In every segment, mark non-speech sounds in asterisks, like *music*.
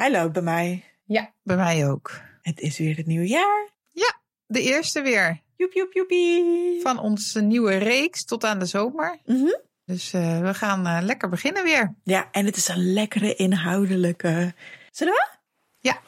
Hij loopt bij mij. Ja, bij mij ook. Het is weer het nieuwe jaar. Ja, de eerste weer. Joep, joep, joepie. Van onze nieuwe reeks tot aan de zomer. Mhm. Dus uh, we gaan uh, lekker beginnen weer. Ja, en het is een lekkere inhoudelijke. Zullen we? Ja.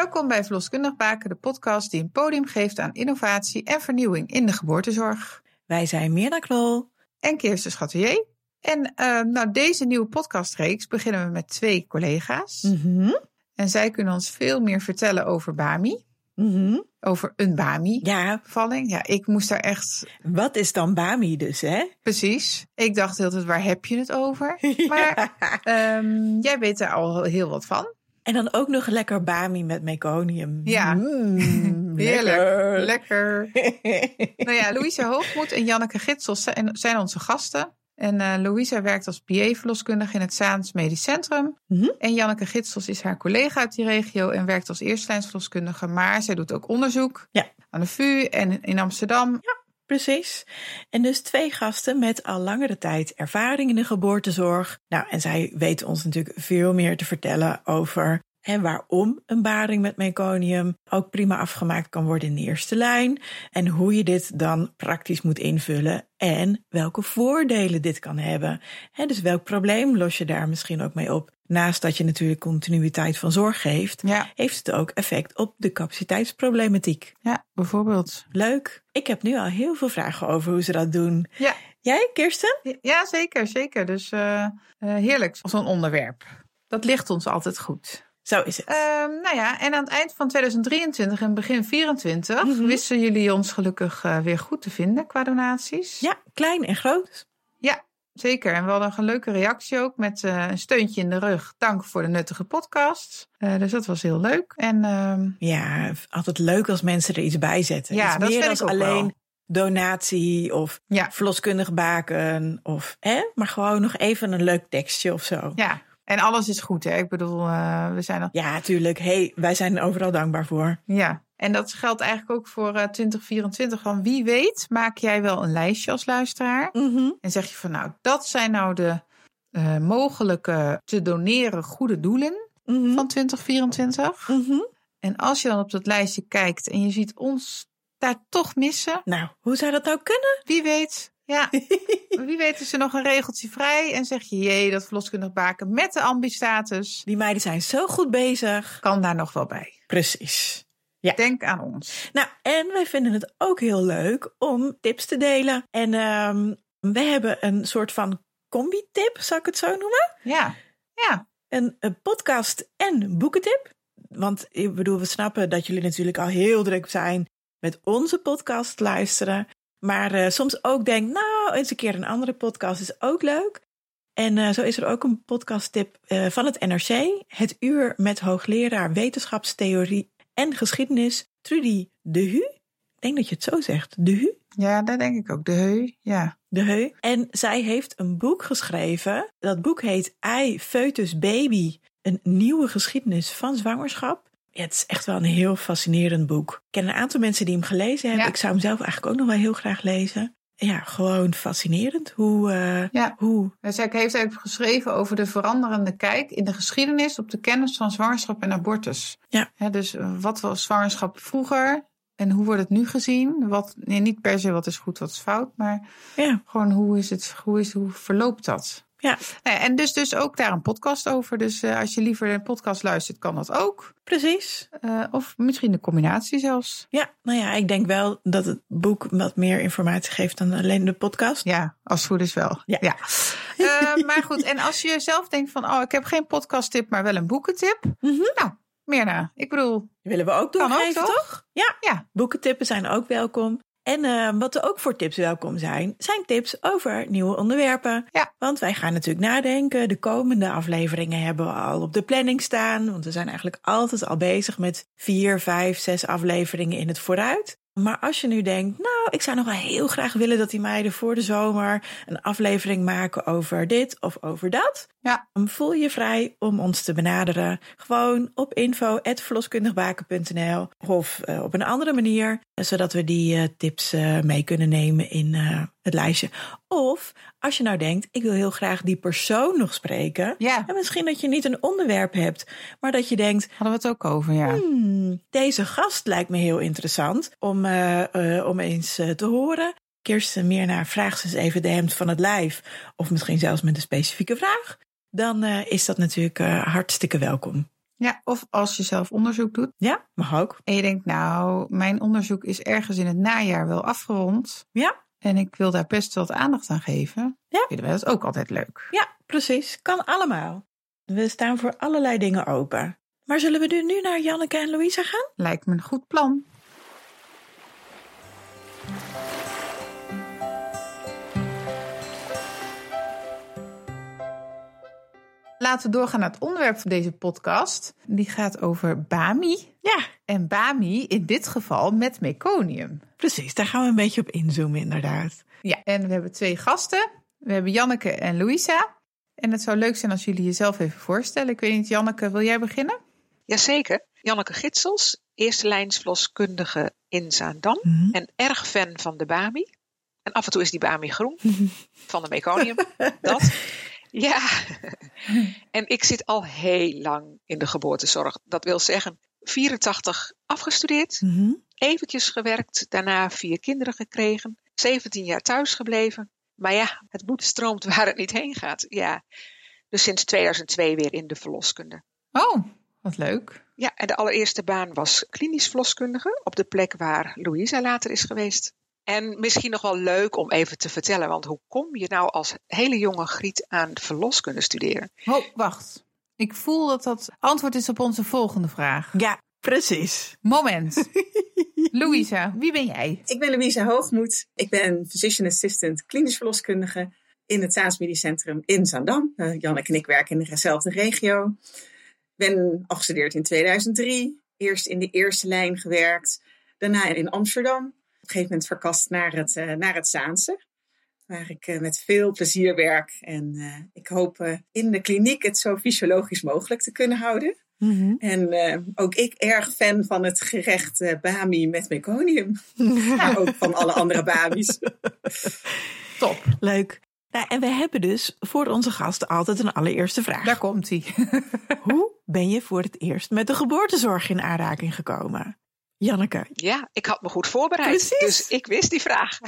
Welkom bij Verloskundig Baken, de podcast die een podium geeft aan innovatie en vernieuwing in de geboortezorg. Wij zijn Mirna Knol en Kirsten Schatelier. En uh, nou, deze nieuwe podcastreeks beginnen we met twee collega's. Mm -hmm. En zij kunnen ons veel meer vertellen over BAMI. Mm -hmm. Over een BAMI-valling. Ja. ja, ik moest daar echt... Wat is dan BAMI dus, hè? Precies. Ik dacht heel tijd, waar heb je het over? *laughs* Maar ja. um, jij weet er al heel wat van. En dan ook nog lekker bami met meconium. Ja, mm, *laughs* heerlijk. Lekker. *laughs* nou ja, Louise Hoogmoed en Janneke Gitsels zijn onze gasten. En uh, Louisa werkt als PA-verloskundige in het Zaans Medisch Centrum. Mm -hmm. En Janneke Gitsels is haar collega uit die regio en werkt als eerstelijnsverloskundige. Maar zij doet ook onderzoek ja. aan de VU en in Amsterdam. Ja. Precies. En dus twee gasten met al langere tijd ervaring in de geboortezorg. Nou, en zij weten ons natuurlijk veel meer te vertellen over en waarom een baring met meconium ook prima afgemaakt kan worden in de eerste lijn. En hoe je dit dan praktisch moet invullen en welke voordelen dit kan hebben. He, dus welk probleem los je daar misschien ook mee op? Naast dat je natuurlijk continuïteit van zorg geeft, ja. heeft het ook effect op de capaciteitsproblematiek. Ja, bijvoorbeeld. Leuk. Ik heb nu al heel veel vragen over hoe ze dat doen. Ja. Jij, Kirsten? Ja, zeker, zeker. Dus uh, uh, heerlijk, zo'n onderwerp. Dat ligt ons altijd goed. Zo is het. Uh, nou ja, en aan het eind van 2023 en begin 2024 mm -hmm. wisten jullie ons gelukkig uh, weer goed te vinden qua donaties. Ja, klein en groot. Zeker. En we hadden een leuke reactie ook met uh, een steuntje in de rug. Dank voor de nuttige podcast. Uh, dus dat was heel leuk. En, uh, ja, altijd leuk als mensen er iets bij zetten. Ja, iets dat meer dan alleen wel. donatie of Ja. verloskundig baken. Of, hè? Maar gewoon nog even een leuk tekstje of zo. Ja, en alles is goed, hè? Ik bedoel, uh, we zijn al... Ja, tuurlijk. Hey, wij zijn er overal dankbaar voor. Ja, en dat geldt eigenlijk ook voor uh, 2024. Van wie weet, maak jij wel een lijstje als luisteraar. Mm -hmm. En zeg je van, nou, dat zijn nou de uh, mogelijke te doneren goede doelen mm -hmm. van 2024. Mm -hmm. En als je dan op dat lijstje kijkt en je ziet ons daar toch missen. Nou, hoe zou dat nou kunnen? Wie weet. Ja, *laughs* wie weet is er nog een regeltje vrij en zeg je, jee, dat verloskundig baken met de ambistatus. Die meiden zijn zo goed bezig. Kan daar nog wel bij. Precies. Ja. Denk aan ons. Nou, en wij vinden het ook heel leuk om tips te delen. En um, we hebben een soort van combi-tip, zou ik het zo noemen? Ja, ja. Een, een podcast en boekentip. Want ik bedoel, we snappen dat jullie natuurlijk al heel druk zijn met onze podcast luisteren. Maar uh, soms ook denk, nou, eens een keer een andere podcast is ook leuk. En uh, zo is er ook een podcasttip uh, van het NRC. Het uur met hoogleraar wetenschapstheorie en geschiedenis, Trudy de Hu. Ik denk dat je het zo zegt, de Hu. Ja, dat denk ik ook, de Heu, ja. De Heu. En zij heeft een boek geschreven. Dat boek heet Ei, Foetus, Baby. Een nieuwe geschiedenis van zwangerschap. Ja, het is echt wel een heel fascinerend boek. Ik ken een aantal mensen die hem gelezen hebben. Ja. Ik zou hem zelf eigenlijk ook nog wel heel graag lezen. Ja, gewoon fascinerend hoe... Uh, ja. hoe... Zij heeft ook geschreven over de veranderende kijk in de geschiedenis op de kennis van zwangerschap en abortus. Ja. dus wat was zwangerschap vroeger en hoe wordt het nu gezien? Wat, nee, niet per se wat is goed, wat is fout, maar ja. gewoon hoe is het, hoe, is, hoe verloopt dat? Ja. En dus, dus ook daar een podcast over. Dus uh, als je liever een podcast luistert, kan dat ook. Precies. Uh, of misschien de combinatie zelfs. Ja, nou ja, ik denk wel dat het boek wat meer informatie geeft dan alleen de podcast. Ja, als het goed is wel. Ja. ja. uh, *laughs* maar goed, en als je zelf denkt van, oh, ik heb geen podcasttip, maar wel een boekentip. Mm -hmm. Nou, meer na. Ik bedoel. Willen we ook doorgeven, ook, toch? toch? Ja. ja. Boekentippen zijn ook welkom. En uh, wat er ook voor tips welkom zijn, zijn tips over nieuwe onderwerpen. Ja. Want wij gaan natuurlijk nadenken. De komende afleveringen hebben we al op de planning staan. Want we zijn eigenlijk altijd al bezig met vier, vijf, zes afleveringen in het vooruit. Maar als je nu denkt, nou, ik zou nog wel heel graag willen dat die meiden voor de zomer een aflevering maken over dit of over dat. Ja. Dan voel je vrij om ons te benaderen. Gewoon op info.verloskundigbaken.nl of uh, op een andere manier, zodat we die uh, tips uh, mee kunnen nemen in het lijstje. Of als je nou denkt, ik wil heel graag die persoon nog spreken. Ja. En misschien dat je niet een onderwerp hebt, maar dat je denkt, Hadden we het ook over, ja. Hmm, deze gast lijkt me heel interessant om, uh, uh, om eens uh, te horen. Kirsten meer naar vraag ze eens even de hemd van het lijf. Of misschien zelfs met een specifieke vraag. Dan is dat natuurlijk hartstikke welkom. Ja, of als je zelf onderzoek doet. Ja, mag ook. En je denkt, nou, mijn onderzoek is ergens in het najaar wel afgerond. Ja. En ik wil daar best wat aandacht aan geven. Ja. Vinden wij dat ook altijd leuk. Ja, precies. Kan allemaal. We staan voor allerlei dingen open. Maar zullen we nu naar Janneke en Louisa gaan? Lijkt me een goed plan. Laten we doorgaan naar het onderwerp van deze podcast. Die gaat over Bami. Ja. En Bami in dit geval met meconium. Precies, daar gaan we een beetje op inzoomen inderdaad. Ja, en we hebben twee gasten. We hebben Janneke en Louisa. En het zou leuk zijn als jullie jezelf even voorstellen. Ik weet niet, Janneke, wil jij beginnen? Jazeker. Janneke Gitsels, eerste lijnsverloskundige in Zaandam. Mhm. Mm -hmm. En erg fan van de Bami. En af en toe is die Bami groen. *laughs* van de meconium. *laughs* Dat. Ja. *laughs* en ik zit al heel lang in de geboortezorg. Dat wil zeggen, 84 afgestudeerd. Mm -hmm. Eventjes gewerkt. Daarna vier kinderen gekregen. 17 jaar thuis gebleven. Maar ja, het bloed stroomt waar het niet heen gaat. Ja. Dus sinds 2002 weer in de verloskunde. Oh, wat leuk. Ja, en de allereerste baan was klinisch verloskundige op de plek waar Louisa later is geweest. En misschien nog wel leuk om even te vertellen, want hoe kom je nou als hele jonge griet aan verloskunde studeren? Oh, wacht. Ik voel dat dat antwoord is op onze volgende vraag. Ja, precies. Moment. *laughs* Louisa, wie ben jij? Ik ben Louisa Hoogmoed. Ik ben physician assistant klinisch verloskundige in het Zaans Medisch Centrum in Zaandam. Uh, Janneke en ik werken in dezelfde regio. ben afgestudeerd in 2003. Eerst in de eerste lijn gewerkt. Daarna in Amsterdam. Op een gegeven moment verkast naar het, uh, naar het Zaanse. Waar ik uh, met veel plezier werk. En uh, ik hoop in de kliniek het zo fysiologisch mogelijk te kunnen houden. Mm -hmm. En ook ik erg fan van het gerecht Bami met meconium. *laughs* maar ook van alle andere Bami's. Top. Leuk. Nou, en we hebben dus voor onze gasten altijd een allereerste vraag. Daar komt hij. *laughs* Hoe ben je voor het eerst met de geboortezorg in aanraking gekomen? Janneke. Ja, ik had me goed voorbereid. Precies. Dus ik wist die vraag. *laughs*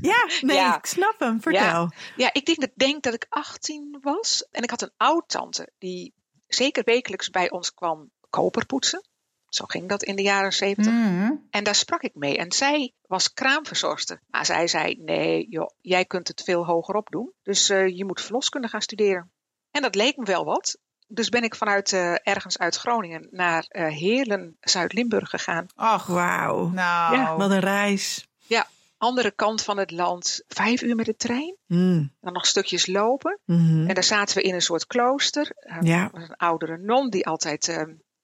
Ja, nee, Ja. ik snap hem. Vertel. Ja, ja ik denk dat, denk dat ik 18 was. En ik had een oud-tante die zeker wekelijks bij ons kwam koper poetsen. Zo ging dat in de jaren 70. Mm. En daar sprak ik mee. En zij was kraamverzorgster. Maar zij zei, nee joh, jij kunt het veel hoger op doen. Dus uh, je moet verloskunde gaan studeren. En dat leek me wel wat. Dus ben ik vanuit uh, ergens uit Groningen naar uh, Heerlen, Zuid-Limburg gegaan. Ach, Wauw. nou. Ja. Wat een reis. Andere kant van het land, vijf uur met de trein. Mm. Dan nog stukjes lopen. Mhm. En daar zaten we in een soort klooster. Uh, Ja. was een oudere non die altijd uh,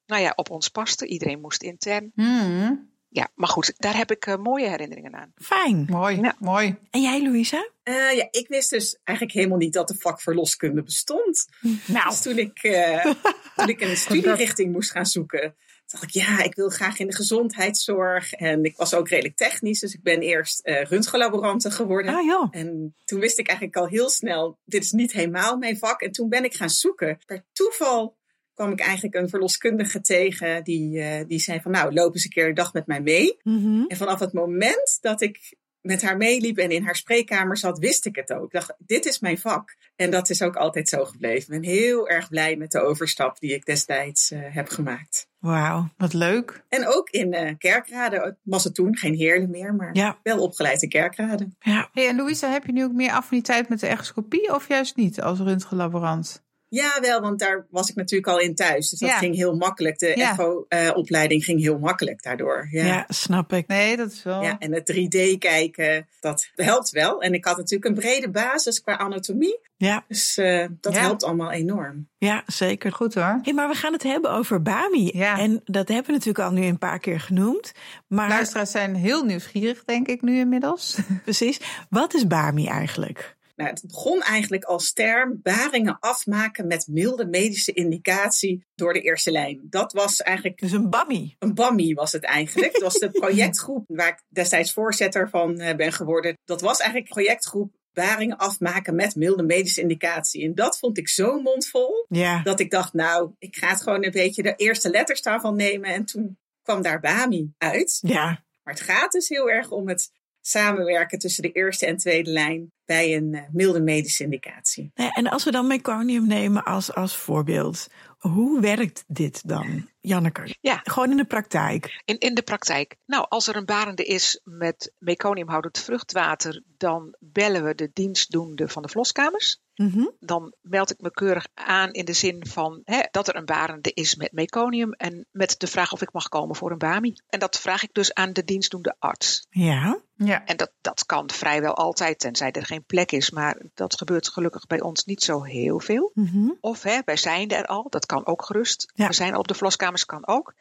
nou ja, op ons paste. Iedereen moest intern. Mm. Ja, maar goed, daar heb ik uh, mooie herinneringen aan. Fijn. Mooi, Ja. mooi. En jij, Louisa? Uh, ja, ik wist dus eigenlijk helemaal niet dat de vak verloskunde bestond. Nou, Dus toen ik, uh, *laughs* toen ik een studierichting moest gaan zoeken, dacht ik, ja, ik wil graag in de gezondheidszorg. En ik was ook redelijk technisch, dus ik ben eerst uh, röntgenlaborante geworden. Ah joh. En toen wist ik eigenlijk al heel snel, dit is niet helemaal mijn vak. En toen ben ik gaan zoeken. Per toeval kwam ik eigenlijk een verloskundige tegen die, uh, die zei van, nou, loop eens een keer een dag met mij mee. Mhm. En vanaf het moment dat ik met haar meeliep en in haar spreekkamer zat, wist ik het ook. Ik dacht, dit is mijn vak. En dat is ook altijd zo gebleven. Ik ben heel erg blij met de overstap die ik destijds uh, heb gemaakt. Wauw. wat leuk. En ook in uh, Kerkrade was het toen geen Heerlen meer, maar Ja. wel opgeleid in Kerkrade. Ja. Hey, en Louisa, heb je nu ook meer affiniteit met de echoscopie of juist niet als röntgenlaborant? Ja, wel, want daar was ik natuurlijk al in thuis. Dus dat Ja. ging heel makkelijk. De Ja. echo-opleiding ging heel makkelijk daardoor. Ja. Ja. snap ik. Nee, dat is wel... Ja, en het 3D kijken, dat helpt wel. En ik had natuurlijk een brede basis qua anatomie. Ja, Dus eh, dat Ja. helpt allemaal enorm. ja zeker. Goed hoor. Hey, maar we gaan het hebben over Bami. Ja. En dat hebben we natuurlijk al nu een paar keer genoemd. Maar Luisteraars zijn heel nieuwsgierig, denk ik, nu inmiddels. *laughs* precies, wat is Bami eigenlijk? Nou, het begon eigenlijk als term baringen afmaken met milde medische indicatie door de eerste lijn. Dat was eigenlijk Dus een Bami. een BAMI was het eigenlijk. Dat was de *laughs* projectgroep waar ik destijds voorzitter van eh, ben geworden. Dat was eigenlijk projectgroep baringen afmaken met milde medische indicatie. En dat vond ik zo mondvol Ja, dat ik dacht, nou, ik ga het gewoon een beetje de eerste letters daarvan nemen. En toen kwam daar BAMI uit. ja, Maar het gaat dus heel erg om het samenwerken tussen de eerste en tweede lijn bij een eh, milde medische indicatie. En als we dan meconium nemen als, als voorbeeld, hoe werkt dit dan, Janneke? Ja. Gewoon in de praktijk. In, in de praktijk. Nou, als er een barende is met meconiumhoudend vruchtwater, dan bellen we de dienstdoende van de vloskamers. Mhm. Dan meld ik me keurig aan in de zin van hè, dat er een barende is met meconium en met de vraag of ik mag komen voor een BAMI. En dat vraag ik dus aan de dienstdoende arts. Ja, Ja. En dat, dat kan vrijwel altijd, tenzij er geen plek is, maar dat gebeurt gelukkig bij ons niet zo heel veel. Mhm. Of hè, wij zijn er al, dat kan ook gerust. Ja. We zijn al op de vloskamers, kan ook.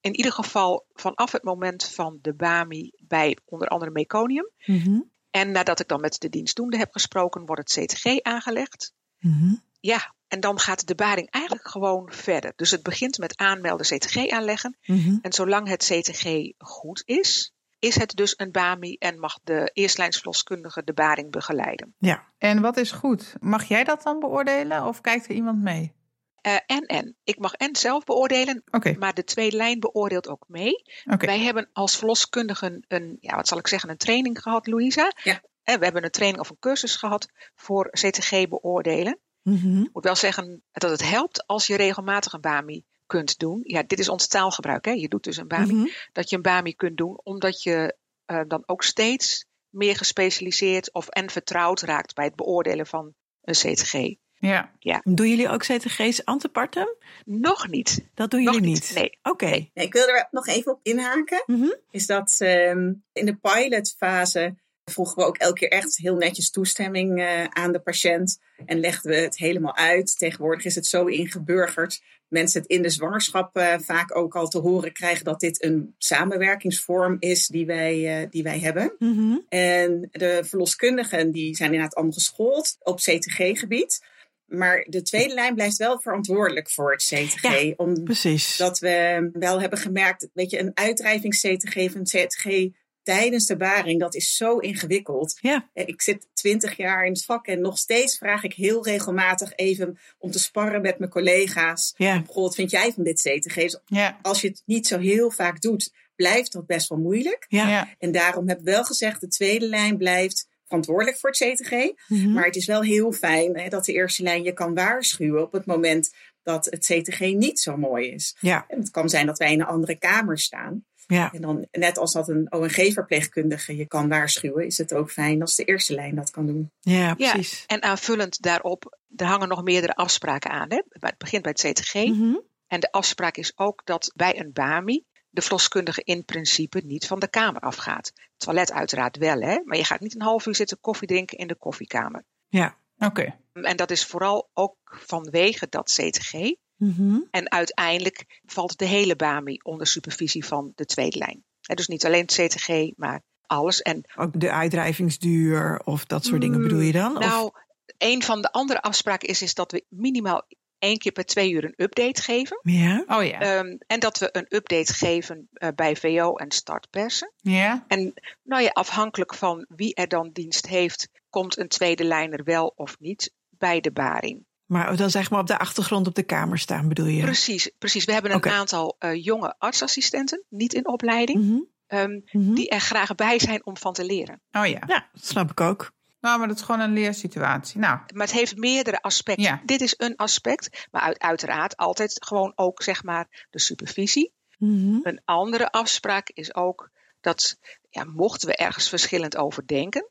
In ieder geval vanaf het moment van de BAMI bij onder andere meconium. Mhm. En nadat ik dan met de dienstdoende heb gesproken, wordt het CTG aangelegd. Mhm. Ja, en dan gaat de baring eigenlijk gewoon verder. Dus het begint met aanmelden CTG aanleggen. En zolang het CTG goed is, is het dus een BAMI en mag de eerstlijnsverloskundige de baring begeleiden. ja. En wat is goed? Mag jij dat dan beoordelen of kijkt er iemand mee? Eh, en en, ik mag en zelf beoordelen, Oké, maar de tweede lijn beoordeelt ook mee. oké. Wij hebben als verloskundigen een, ja, wat zal ik zeggen, een training gehad, Louisa. Ja. Eh, we hebben een training of een cursus gehad voor CTG beoordelen. Mhm. Ik moet wel zeggen dat het helpt als je regelmatig een BAMI kunt doen. Ja, dit is ons taalgebruik. Hè? Je doet dus een BAMI. Mhm. Dat je een BAMI kunt doen, omdat je eh, dan ook steeds meer gespecialiseerd of en vertrouwd raakt bij het beoordelen van een CTG. Ja. Doen jullie ook CTG's antepartum? Nog niet. Dat doen Nog jullie niet, niet? nee. Oké. Nee. Ja, ik wil er nog even op inhaken. Mhm. Is dat ehm, in de pilotfase vroegen we ook elke keer echt heel netjes toestemming eh, aan de patiënt. En legden we het helemaal uit. Tegenwoordig is het zo ingeburgerd. Mensen het in de zwangerschap eh, vaak ook al te horen krijgen dat dit een samenwerkingsvorm is die wij, eh, die wij hebben. Mhm. En de verloskundigen die zijn inderdaad allemaal geschoold op CTG-gebied. Maar de tweede lijn blijft wel verantwoordelijk voor het CTG. Ja, Om Precies. dat we wel hebben gemerkt, weet je, een uitdrijvings-CTG of een CTG tijdens de baring, dat is zo ingewikkeld. Ja. Eh, Ik zit twintig jaar in het vak en nog steeds vraag ik heel regelmatig even om te sparren met mijn collega's. Ja. Goh, wat vind jij van dit CTG? Dus Ja. Als je het niet zo heel vaak doet, blijft dat best wel moeilijk. Ja. Ja. En daarom heb ik wel gezegd, de tweede lijn blijft verantwoordelijk voor het CTG. Mhm. Maar het is wel heel fijn hè, dat de eerste lijn je kan waarschuwen op het moment dat het CTG niet zo mooi is. Ja. En het kan zijn dat wij in een andere kamer staan. Ja. En dan, net als dat een ONG-verpleegkundige je kan waarschuwen, is het ook fijn als de eerste lijn dat kan doen. Ja, precies. En aanvullend daarop, er hangen nog meerdere afspraken aan. Hè? Het begint bij het CTG. Mhm. En de afspraak is ook dat bij een BAMI de verloskundige in principe niet van de kamer afgaat. Toilet uiteraard wel, hè? maar je gaat niet een half uur zitten koffie drinken in de koffiekamer. Ja. Oké. En dat is vooral ook vanwege dat CTG. Mhm. En uiteindelijk valt de hele BAMI onder supervisie van de tweede lijn. Hè, dus niet alleen het CTG, maar alles. En Ook de uitdrijvingsduur of dat soort dingen bedoel je dan? Of- nou, een van de andere afspraken is, is dat we minimaal één keer per twee uur een update geven. ja. Oh ja. Ehm, en dat we een update geven eh, bij VO en startpersen. ja. En nou ja, afhankelijk van wie er dan dienst heeft, komt een tweede lijner wel of niet bij de baring. Maar dan zeg maar op de achtergrond op de kamer staan bedoel je? Precies, precies. We hebben een aantal eh, jonge artsassistenten, niet in opleiding, Mhm. ehm, Mhm. die er graag bij zijn om van te leren. Oh ja. Ja, dat snap ik ook. Nou, maar dat is gewoon een leersituatie. Nou, Maar het heeft meerdere aspecten. Ja. Dit is een aspect, maar uit, uiteraard altijd gewoon ook zeg maar de supervisie. Mhm. Een andere afspraak is ook dat ja, mochten we ergens verschillend over denken,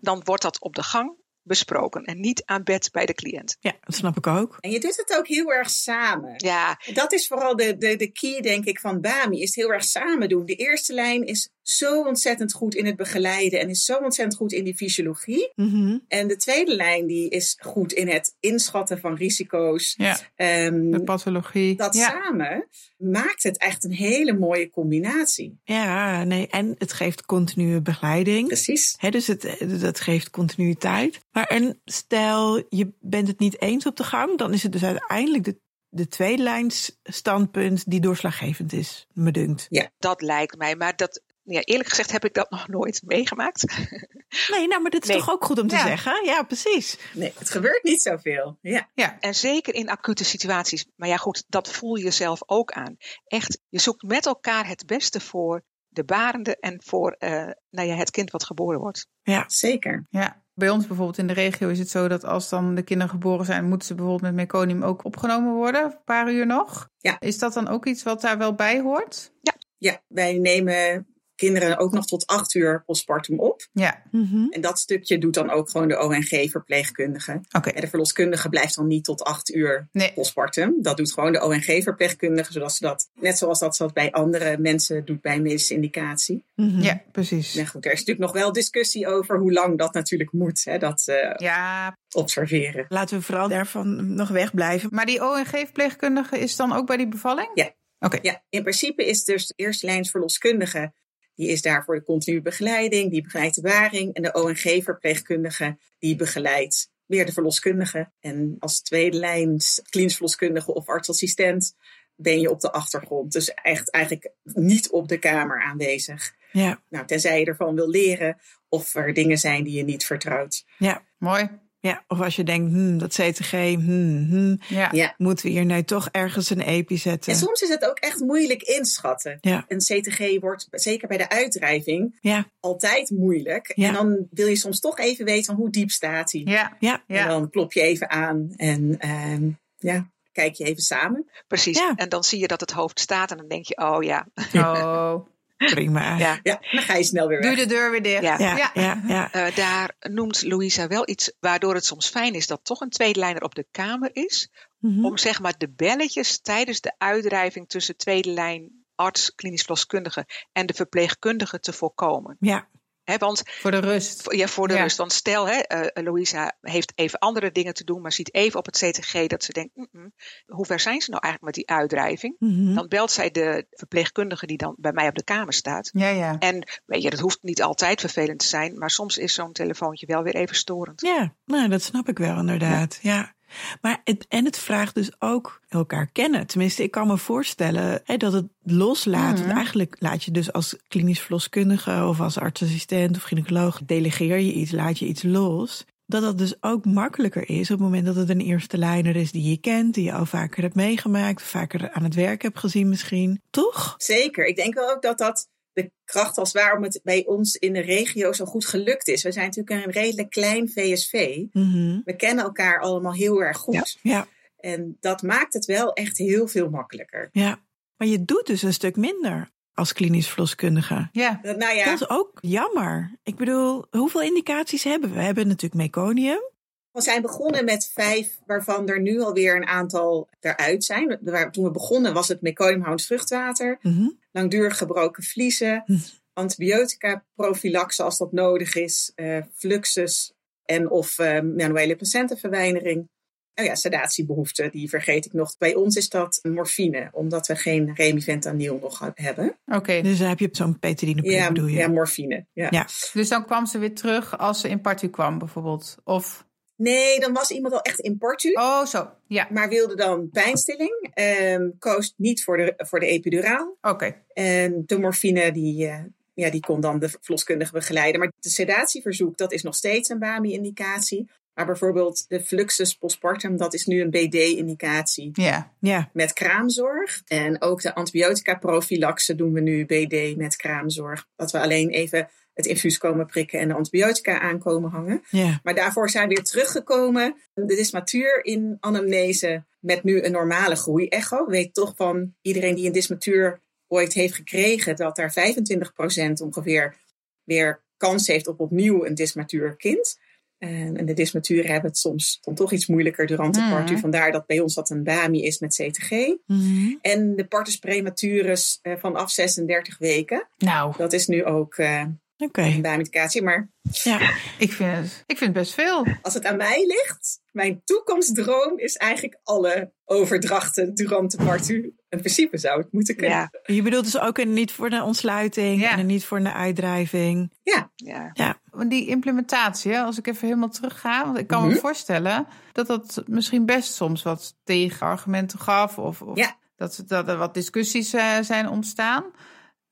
dan wordt dat op de gang besproken en niet aan bed bij de cliënt. Ja, dat snap ik ook. En je doet het ook heel erg samen. Ja, Dat is vooral de, de, de key, denk ik, van BAMI. Is het heel erg samen doen. De eerste lijn is zo ontzettend goed in het begeleiden. En is zo ontzettend goed in die fysiologie. Mhm. En de tweede lijn die is goed in het inschatten van risico's. Ja, Ehm, de pathologie. dat ja. samen maakt het echt een hele mooie combinatie. Ja, nee, en het geeft continue begeleiding. Precies. Hè, dus het, dat geeft continuïteit. Maar en stel, je bent het niet eens op de gang, dan is het dus uiteindelijk de, de tweede lijns standpunt die doorslaggevend is, me dunkt. dat lijkt mij. Maar dat, ja, eerlijk gezegd heb ik dat nog nooit meegemaakt. *laughs* Nee, nou, maar dit is Nee. toch ook goed om te Ja. zeggen? Ja, precies. Nee, het gebeurt niet zoveel. Ja. Ja, En zeker in acute situaties. Maar ja, goed, dat voel je zelf ook aan. Echt, je zoekt met elkaar het beste voor de barende en voor eh, nou ja, het kind wat geboren wordt. Ja, Zeker. ja. Bij ons bijvoorbeeld in de regio is het zo dat als dan de kinderen geboren zijn, moeten ze bijvoorbeeld met meconium ook opgenomen worden, een paar uur nog. Ja. Is dat dan ook iets wat daar wel bij hoort? Ja, wij nemen kinderen ook nog tot acht uur postpartum op. Ja, Mhm. En dat stukje doet dan ook gewoon de ONG-verpleegkundige. oké. En de verloskundige blijft dan niet tot acht uur Nee, postpartum. Dat doet gewoon de ONG-verpleegkundige, zodat ze dat, net zoals dat ze dat bij andere mensen doet bij medische indicatie. Mhm. ja, precies. Maar goed, er is natuurlijk nog wel discussie over hoe lang dat natuurlijk moet, hè, dat eh, Ja, observeren. Laten we vooral daarvan nog wegblijven. maar die ONG-verpleegkundige is dan ook bij die bevalling? Ja. Oké. Ja, in principe is dus de eerste lijns verloskundige, die is daar voor de continue begeleiding, die begeleidt de baring. En de ONG-verpleegkundige, die begeleidt weer de verloskundige. En als tweede lijns klinisch verloskundige of artsassistent ben je op de achtergrond. Dus echt eigenlijk niet op de kamer aanwezig. Ja, Nou, tenzij je ervan wil leren of er dingen zijn die je niet vertrouwt. ja, Mooi. Ja. Of als je denkt, hmm, dat CTG, hmm, hmm, Ja. Ja. moeten we hier nu toch ergens een epi zetten? En soms is het ook echt moeilijk inschatten. Ja. Een CTG wordt, zeker bij de uitdrijving, Ja, altijd moeilijk. Ja. En dan wil je soms toch even weten van hoe diep staat hij. Ja. ja, Ja. En dan klop je even aan en ehm, ja, kijk je even samen. Precies. Ja. En dan zie je dat het hoofd staat en dan denk je, oh ja, *laughs* Oh. Prima. ja. Ja, dan ga je snel weer Doe weg. de deur weer dicht. Ja. ja, ja. Ja. ja. Eh, daar noemt Louisa wel iets waardoor het soms fijn is dat toch een tweede lijner op de kamer is. Mhm. Om zeg maar de belletjes tijdens de uitdrijving tussen tweede lijn arts, klinisch verloskundige en de verpleegkundige te voorkomen. ja. Hè, want Voor de rust. ja, voor de Ja. rust. Want stel, hè, eh, Louisa heeft even andere dingen te doen, maar ziet even op het CTG dat ze denkt, "Mm, mm, hoe ver zijn ze nou eigenlijk met die uitdrijving? Mhm. Dan belt zij de verpleegkundige die dan bij mij op de kamer staat. Ja, ja. En weet je, dat hoeft niet altijd vervelend te zijn, maar soms is zo'n telefoontje wel weer even storend. Ja, nou, dat snap ik wel inderdaad. Ja. Maar het, en het vraagt dus ook elkaar kennen. Tenminste, ik kan me voorstellen hè, dat het loslaat. Mhm. Want eigenlijk laat je dus als klinisch verloskundige of als artsassistent of gynaecoloog delegeer je iets, laat je iets los. Dat dat dus ook makkelijker is op het moment dat het een eerste lijner is die je kent, die je al vaker hebt meegemaakt, vaker aan het werk hebt gezien misschien. Toch? Zeker. Ik denk wel ook dat dat de kracht was waarom het bij ons in de regio zo goed gelukt is. We zijn natuurlijk een redelijk klein VSV. Mhm. We kennen elkaar allemaal heel erg goed. Ja, En dat maakt het wel echt heel veel makkelijker. ja. Maar je doet dus een stuk minder als klinisch verloskundige. Ja. Dat- Nou ja, Dat is ook jammer. Ik bedoel, hoeveel indicaties hebben we? We hebben natuurlijk meconium. We zijn begonnen met vijf, waarvan er nu alweer een aantal eruit zijn. Waar- Toen we begonnen was het meconiumhoudend vruchtwater, Mhm. langdurig gebroken vliezen, Hm. antibiotica prophylaxe als dat nodig is, eh, fluxus en of eh, manuele placentenverwijnering. Oh ja, sedatiebehoeften, die vergeet ik nog. Bij ons is dat morfine, omdat we geen remifentanyl nog hebben. Oké. Dus dan heb je zo'n petridine Ja, bedoel je? ja, morfine. Ja. Ja. Dus dan kwam ze weer terug als ze in partu kwam, bijvoorbeeld. Of. Nee, dan was iemand al echt in portu. Oh, zo. Ja. maar wilde dan pijnstilling. ehm koos niet voor de, voor de epiduraal. Oké. En de morfine, die, eh, ja, die kon dan de verloskundige begeleiden. Maar de sedatieverzoek, dat is nog steeds een BAMI-indicatie. Maar bijvoorbeeld de fluxus postpartum, dat is nu een BD-indicatie Ja. Ja. met kraamzorg. En ook de antibiotica-prophylaxe doen we nu BD met kraamzorg. Dat we alleen even het infuus komen prikken en de antibiotica aankomen hangen. Maar daarvoor zijn we weer teruggekomen. De dysmatuur in anamnese met nu een normale groeiecho. Weet toch van iedereen die een dysmatuur ooit heeft gekregen... dat daar 25% ongeveer weer kans heeft op opnieuw een dysmatuur kind. En, de dysmaturen hebben het soms dan toch iets moeilijker durant de partu. Vandaar dat bij ons dat een BAMI is met CTG. Mhm. En de partus prematurus eh, vanaf 36 weken. Nou, Dat is nu ook eh, Oké. BAMI-indicatie. Maar Ja. ik vind, het, ik vind het best veel. als het aan mij ligt, mijn toekomstdroom is eigenlijk alle overdrachten durant de partu. In principe zou het moeten kunnen. Ja, Je bedoelt dus ook een niet voor de ontsluiting Ja. en een niet voor een uitdrijving. ja. Want Die implementatie, als ik even helemaal terug ga, want ik kan me Mhm. voorstellen dat dat misschien best soms wat tegenargumenten gaf of, of Ja. dat, dat er wat discussies eh, zijn ontstaan.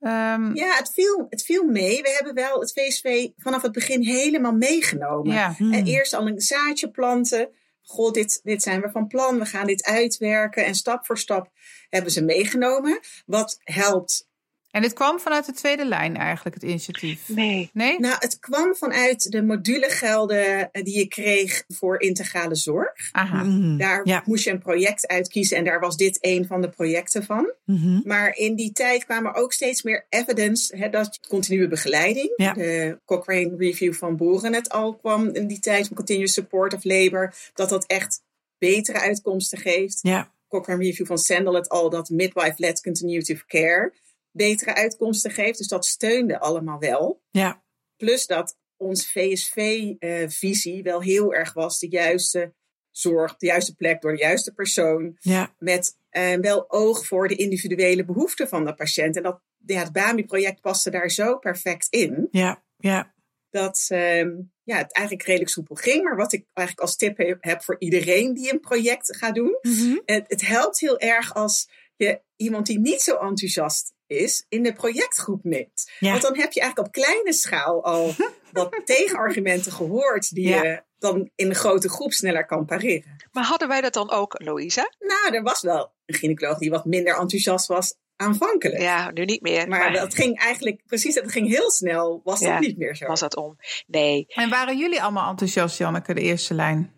Ehm, Ja, het viel, het viel mee. We hebben wel het VSV vanaf het begin helemaal meegenomen. ja. Hmm. En eerst al een zaadje planten. Goh, dit, dit zijn we van plan. We gaan dit uitwerken. En stap voor stap hebben ze meegenomen. Wat helpt. En dit kwam vanuit de tweede lijn eigenlijk, het initiatief. Nee. Nee? Nou, het kwam vanuit de modulegelden eh, die je kreeg voor integrale zorg. Aha. Mhm. Daar Ja. moest je een project uitkiezen. En daar was dit een van de projecten van. Mhm. Maar in die tijd kwam er ook steeds meer evidence hè, dat continue begeleiding. Ja. De Cochrane Review van Boeren het al kwam in die tijd van Continuous Support of Labor. Dat dat echt betere uitkomsten geeft. Ja. Cochrane Review van Sandel het al dat midwife-led continuity of care betere uitkomsten geeft. Dus dat steunde allemaal wel. Ja. Plus dat ons VSV-visie wel heel erg was de juiste zorg, de juiste plek door de juiste persoon Ja. met eh, wel oog voor de individuele behoeften van de patiënt. En dat, ja, het BAMI-project paste daar zo perfect in, Ja. Ja. dat ehm, ja, het eigenlijk redelijk soepel ging. Maar wat ik eigenlijk als tip he- heb voor iedereen die een project gaat doen, Mhm. het, het helpt heel erg als je iemand die niet zo enthousiast is, in de projectgroep neemt. Ja. Want dan heb je eigenlijk op kleine schaal al *laughs* wat tegenargumenten gehoord die Ja. je dan in een grote groep sneller kan pareren. Maar hadden wij dat dan ook, Louisa? Nou, er was wel een gynaecoloog die wat minder enthousiast was aanvankelijk. Ja, nu niet meer. Maar dat ging eigenlijk, precies, dat ging heel snel, was Ja, dat niet meer zo. was dat om. Nee, En waren jullie allemaal enthousiast, Janneke, de eerste lijn?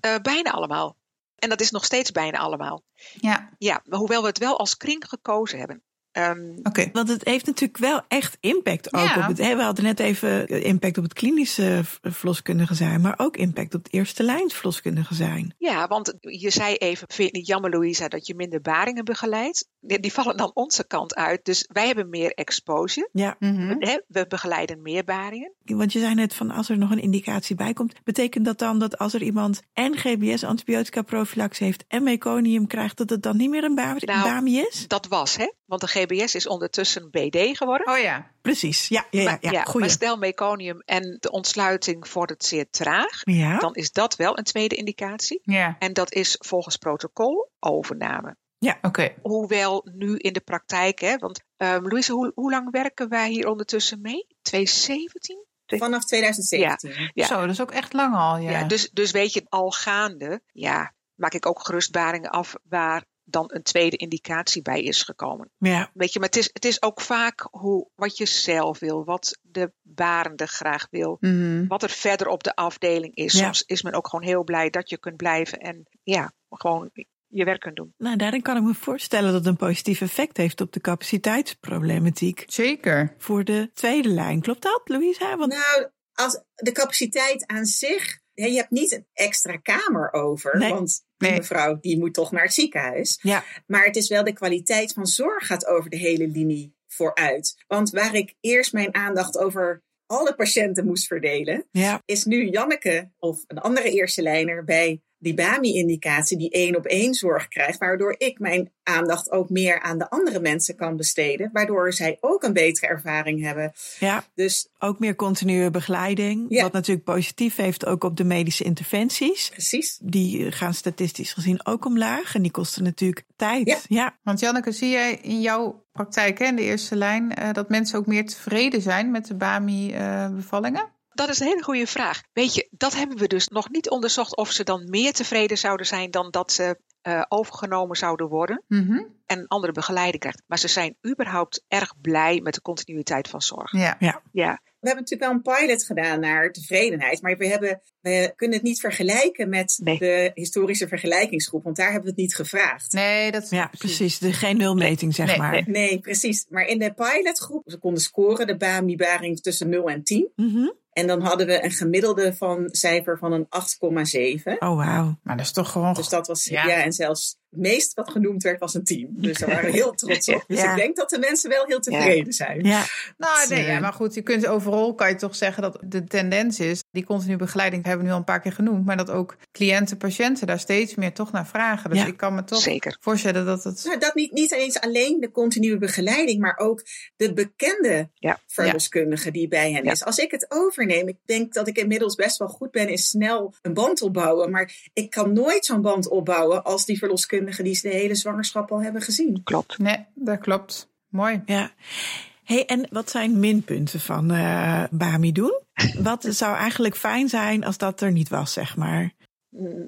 eh, bijna allemaal. En dat is nog steeds bijna allemaal. Ja, Ja, maar hoewel we het wel als kring gekozen hebben. Ehm, oké. Want het heeft natuurlijk wel echt impact ook Ja. op het. hè, We hadden net even impact op het klinische v- verloskundige zijn, maar ook impact op het eerste lijns verloskundige zijn. ja, want je zei even, vind je niet jammer Louisa dat je minder baringen begeleidt? Die, die vallen dan onze kant uit. Dus wij hebben meer exposure. Ja, Mhm. Hè? We begeleiden meer baringen. want je zei net van als er nog een indicatie bij komt, betekent dat dan dat als er iemand en GBS antibiotica prophylaxe heeft en meconium krijgt, dat het dan niet meer een, ba Nou, is? Dat was, hè? Want de GBS is ondertussen BD geworden. Oh ja. Precies, ja, ja, ja, maar, ja, ja, maar stel meconium en de ontsluiting vordert zeer traag. Ja, Dan is dat wel een tweede indicatie. Ja, En dat is volgens protocol overname. oké. Hoewel nu in de praktijk, hè, want um, Louise, hoe, hoe lang werken wij hier ondertussen mee? 2017? Vanaf 2017. Ja. Zo, dat is ook echt lang al. Ja, Ja. dus, dus weet je, al gaande, ja, maak ik ook gerustbaringen af waar dan een tweede indicatie bij is gekomen. ja, Weet je, maar het is, het is ook vaak hoe, wat je zelf wil, wat de barende graag wil, Mhm. wat er verder op de afdeling is. Ja. Soms is men ook gewoon heel blij dat je kunt blijven en ja, gewoon je werk kunt doen. nou daarin kan ik me voorstellen dat het een positief effect heeft op de capaciteitsproblematiek Zeker. voor de tweede lijn. Klopt dat, Louisa? Want Nou, als de capaciteit aan zich, je hebt niet een extra kamer over, Nee. want die Nee. mevrouw die moet toch naar het ziekenhuis. ja, Maar het is wel de kwaliteit van zorg gaat over de hele linie vooruit. Want waar ik eerst mijn aandacht over alle patiënten moest verdelen, ja, is nu Janneke of een andere eerste lijner bij die BAMI-indicatie die één op één zorg krijgt, waardoor ik mijn aandacht ook meer aan de andere mensen kan besteden, waardoor zij ook een betere ervaring hebben. ja. Dus Ook meer continue begeleiding. Ja. Wat natuurlijk positief heeft ook op de medische interventies. precies. Die gaan statistisch gezien ook omlaag. En die kosten natuurlijk tijd. Ja. ja. Want Janneke, zie jij in jouw praktijk, hè, in de eerste lijn, eh, dat mensen ook meer tevreden zijn met de BAMI-bevallingen? Dat is een hele goede vraag. Weet je, dat hebben we dus nog niet onderzocht of ze dan meer tevreden zouden zijn dan dat ze eh, overgenomen zouden worden Mhm. en een andere begeleiding krijgt. Maar ze zijn überhaupt erg blij met de continuïteit van zorg. Ja. Ja, We hebben natuurlijk wel een pilot gedaan naar tevredenheid, maar we, hebben, we kunnen het niet vergelijken met Nee. de historische vergelijkingsgroep, want daar hebben we het niet gevraagd. Nee, dat ja, precies. De, geen nulmeting, zeg Nee, maar. nee. Nee, precies. Maar in de pilotgroep, ze konden scoren, de BAMI-baring tussen 0 en 10. Mhm. En dan hadden we een gemiddelde van cijfer van een 8,7. Oh, wauw. Maar dat is toch gewoon... Dus dat was, Ja. ja. en zelfs het meest wat genoemd werd was een 10. Dus daar waren we heel trots op. *laughs* Dus Ja. ik denk dat de mensen wel heel tevreden zijn. Ja, Nou, nee, Dus, ja, eh, maar goed, je kunt overal kan je toch zeggen dat de tendens is, die continue begeleiding hebben we nu al een paar keer genoemd, maar dat ook cliënten, patiënten daar steeds meer toch naar vragen. Dus Ja. ik kan me toch Zeker. voorstellen dat het. Nou, dat niet, niet eens alleen de continue begeleiding, maar ook de bekende Ja. verloskundige die bij hen Ja. is. Als ik het overneem, ik denk dat ik inmiddels best wel goed ben in snel een band opbouwen. Maar ik kan nooit zo'n band opbouwen als die verloskundigen die ze de hele zwangerschap al hebben gezien. Klopt. Nee, dat klopt. Mooi. ja. hey, en wat zijn minpunten van eh BAMI doen? *laughs* Wat zou eigenlijk fijn zijn als dat er niet was, zeg maar?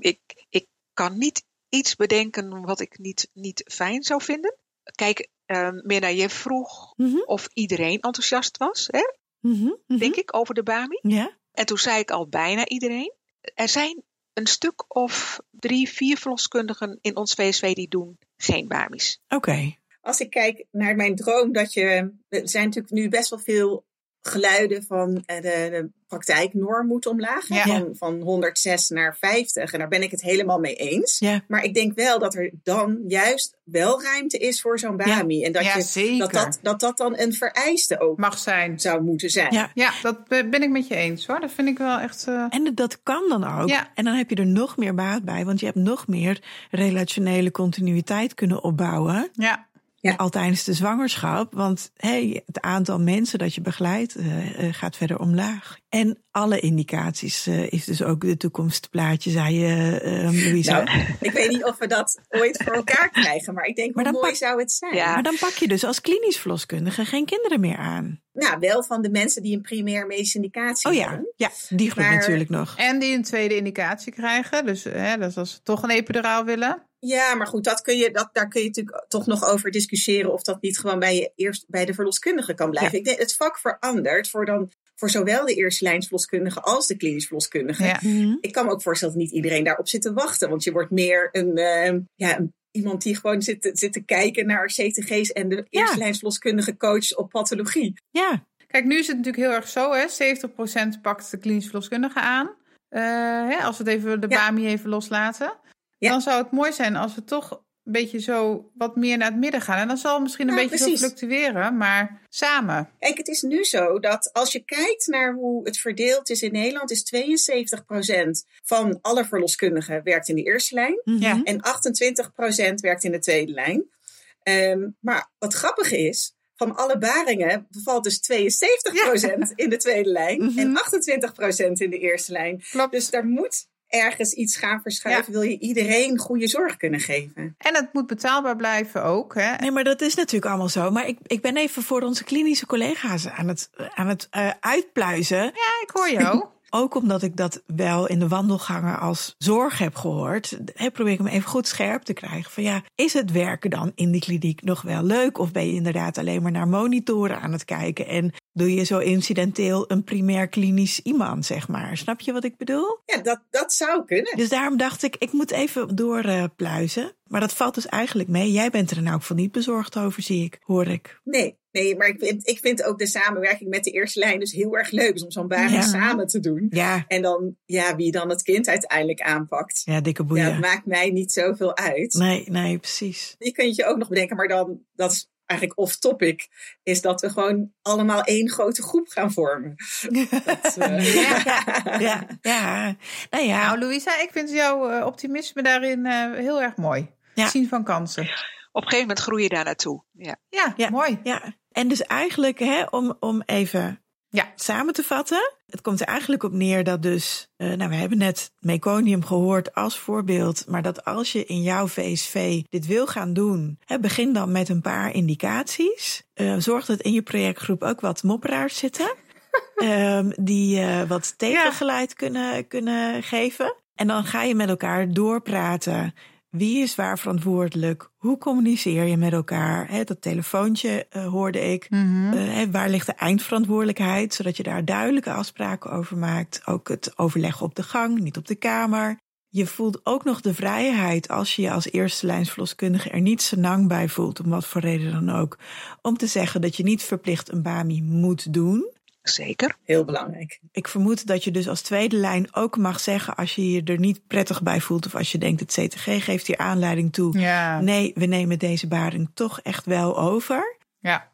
Ik, ik kan niet iets bedenken wat ik niet, niet fijn zou vinden. Kijk, uh, Mirna, je vroeg Mhm, of iedereen enthousiast was, hè? mhm, mhm. denk ik, over de BAMI. Ja, En toen zei ik al bijna iedereen. Er zijn een stuk of drie, vier verloskundigen in ons VSV die doen geen BAMI's. oké. Als ik kijk naar mijn droom, dat je. Er zijn natuurlijk nu best wel veel geluiden van eh, de, de praktijknorm moet omlaag. Ja. Van, van 106 naar 50. En daar ben ik het helemaal mee eens. Ja, Maar ik denk wel dat er dan juist wel ruimte is voor zo'n BAMI. En dat, ja, je, zeker. dat, dat, dat dat dan een vereiste ook Mag zijn. zou moeten zijn. ja. Ja, dat ben ik met je eens hoor. Dat vind ik wel echt. eh, En dat kan dan ook. Ja. En dan heb je er nog meer baat bij, want je hebt nog meer relationele continuïteit kunnen opbouwen. ja. Ja. Al tijdens de zwangerschap. Want hey, het aantal mensen dat je begeleidt eh, eh, gaat verder omlaag. En alle indicaties eh, is dus ook de toekomstplaatje, zei je, eh Louise. Nou, ik weet niet of we dat ooit voor elkaar krijgen. Maar ik denk, Maar hoe dan mooi pak- zou het zijn? Ja. Maar dan pak je dus als klinisch verloskundige geen kinderen meer aan. Nou, wel van de mensen die een primair medische indicatie Oh ja, hebben. ja die groep Maar- natuurlijk nog. En die een tweede indicatie krijgen. Dus, hè, dus als ze toch een epiduraal willen. Ja, maar goed, dat kun je, dat, daar kun je natuurlijk toch nog over discussiëren of dat niet gewoon bij, je eerst, bij de verloskundige kan blijven. Ja. Ik denk, het vak verandert voor, dan, voor zowel de eerste lijns verloskundige als de klinisch verloskundige. Ja. Mhm. Ik kan me ook voorstellen dat niet iedereen daarop zit te wachten, want je wordt meer een, eh, ja, een- iemand die gewoon zit, te- zit te kijken naar CTG's en de eerste lijns verloskundige coach op pathologie. Ja, Kijk, nu is het natuurlijk heel erg zo, hè? 70% pakt de klinisch verloskundige aan. Eh, hè, als we het even de Ja. BAMI even loslaten. Ja. Dan zou het mooi zijn als we toch een beetje zo wat meer naar het midden gaan. En dan zal het misschien een Ja, beetje precies. zo fluctueren, maar samen. Kijk, het is nu zo dat als je kijkt naar hoe het verdeeld is in Nederland, is 72% van alle verloskundigen werkt in de eerste lijn. Mhm. Ja. En 28% werkt in de tweede lijn. Ehm, maar wat grappig is, van alle baringen bevalt dus 72% in de tweede lijn Mhm. en 28% in de eerste lijn. Klopt. Dus daar moet ergens iets gaan verschuiven. Wil je iedereen goede zorg kunnen geven? En het moet betaalbaar blijven ook. Hè? Nee, maar dat is natuurlijk allemaal zo. Maar ik, ik ben even voor onze klinische collega's aan het, aan het eh, uitpluizen. Ja, ik hoor jou. Ook omdat ik dat wel in de wandelgangen als zorg heb gehoord, hè, probeer ik me even goed scherp te krijgen. Van ja, is het werken dan in die kliniek nog wel leuk? Of ben je inderdaad alleen maar naar monitoren aan het kijken? En doe je zo incidenteel een primair klinisch iemand, zeg maar? Snap je wat ik bedoel? Ja, dat, dat zou kunnen. Dus daarom dacht ik, ik moet even doorpluizen. maar dat valt dus eigenlijk mee. Jij bent er nou ook van niet bezorgd over, zie ik, hoor ik. Nee, nee maar ik vind, ik vind ook de samenwerking met de eerste lijn dus heel erg leuk. Dus om zo'n baring Ja. samen te doen. Ja, En dan, ja, wie dan het kind uiteindelijk aanpakt. ja dikke Ja, boeien. het maakt mij niet zoveel uit. Nee, nee, precies. Je kunt je ook nog bedenken, maar dan, dat is eigenlijk off-topic, is dat we gewoon allemaal één grote groep gaan vormen. Dat, *laughs* eh, Ja, *laughs* ja, ja. Nou ja, Nou, Louisa, ik vind jouw eh, optimisme daarin eh, heel erg mooi. Ja. Het zien van kansen. Op een gegeven moment groei je daar naartoe. Ja. Ja, Ja. mooi. ja. En dus eigenlijk, hè, om, om even Ja. samen te vatten. Het komt er eigenlijk op neer dat dus, eh, nou we hebben net meconium gehoord als voorbeeld, maar dat als je in jouw VSV dit wil gaan doen, hè, begin dan met een paar indicaties. Eh, zorg dat in je projectgroep ook wat mopperaars zitten, *laughs* ehm, die eh, wat tegengeleid kunnen, kunnen geven. En dan ga je met elkaar doorpraten. Wie is waar verantwoordelijk? Hoe communiceer je met elkaar? Hè, dat telefoontje eh, hoorde ik. Mhm. Eh, waar ligt de eindverantwoordelijkheid? Zodat je daar duidelijke afspraken over maakt. Ook het overleggen op de gang, niet op de kamer. Je voelt ook nog de vrijheid als je je als eerste lijnsverloskundige er niet senang bij voelt, om wat voor reden dan ook, om te zeggen dat je niet verplicht een BAMI moet doen. Zeker. Heel belangrijk. Ik vermoed dat je dus als tweede lijn ook mag zeggen als je je er niet prettig bij voelt of als je denkt het CTG geeft hier aanleiding toe. Ja. Nee, we nemen deze baring toch echt wel over. Ja.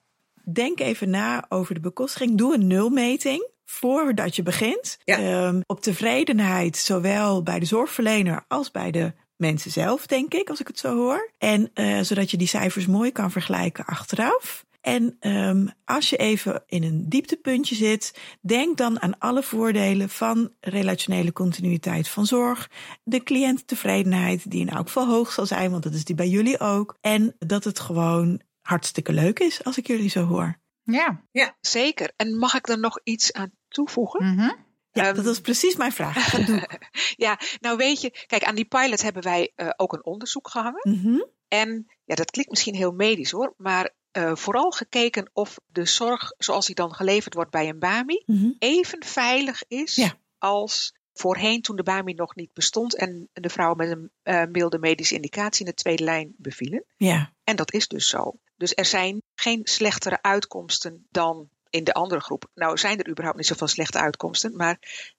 Denk even na over de bekostiging. Doe een nulmeting voordat je begint. Ja. Ehm, op tevredenheid, zowel bij de zorgverlener als bij de mensen zelf, denk ik, als ik het zo hoor. En eh, zodat je die cijfers mooi kan vergelijken achteraf. En ehm, als je even in een dieptepuntje zit, denk dan aan alle voordelen van relationele continuïteit van zorg. De cliënttevredenheid, die in elk geval hoog zal zijn, want dat is die bij jullie ook. En dat het gewoon hartstikke leuk is, als ik jullie zo hoor. Ja. Zeker. En mag ik er nog iets aan toevoegen? Mhm. Ja, Ehm, dat was precies mijn vraag. *laughs* Ja, nou weet je, kijk, aan die pilot hebben wij eh, ook een onderzoek gehangen. Mhm. En ja, dat klinkt misschien heel medisch hoor, maar eh, vooral gekeken of de zorg zoals die dan geleverd wordt bij een BAMI Mhm. even veilig is Ja. als voorheen toen de BAMI nog niet bestond en de vrouwen met een eh, milde medische indicatie in de tweede lijn bevielen. Ja, En dat is dus zo. Dus er zijn geen slechtere uitkomsten dan in de andere groep. Nou zijn er überhaupt niet zoveel slechte uitkomsten, maar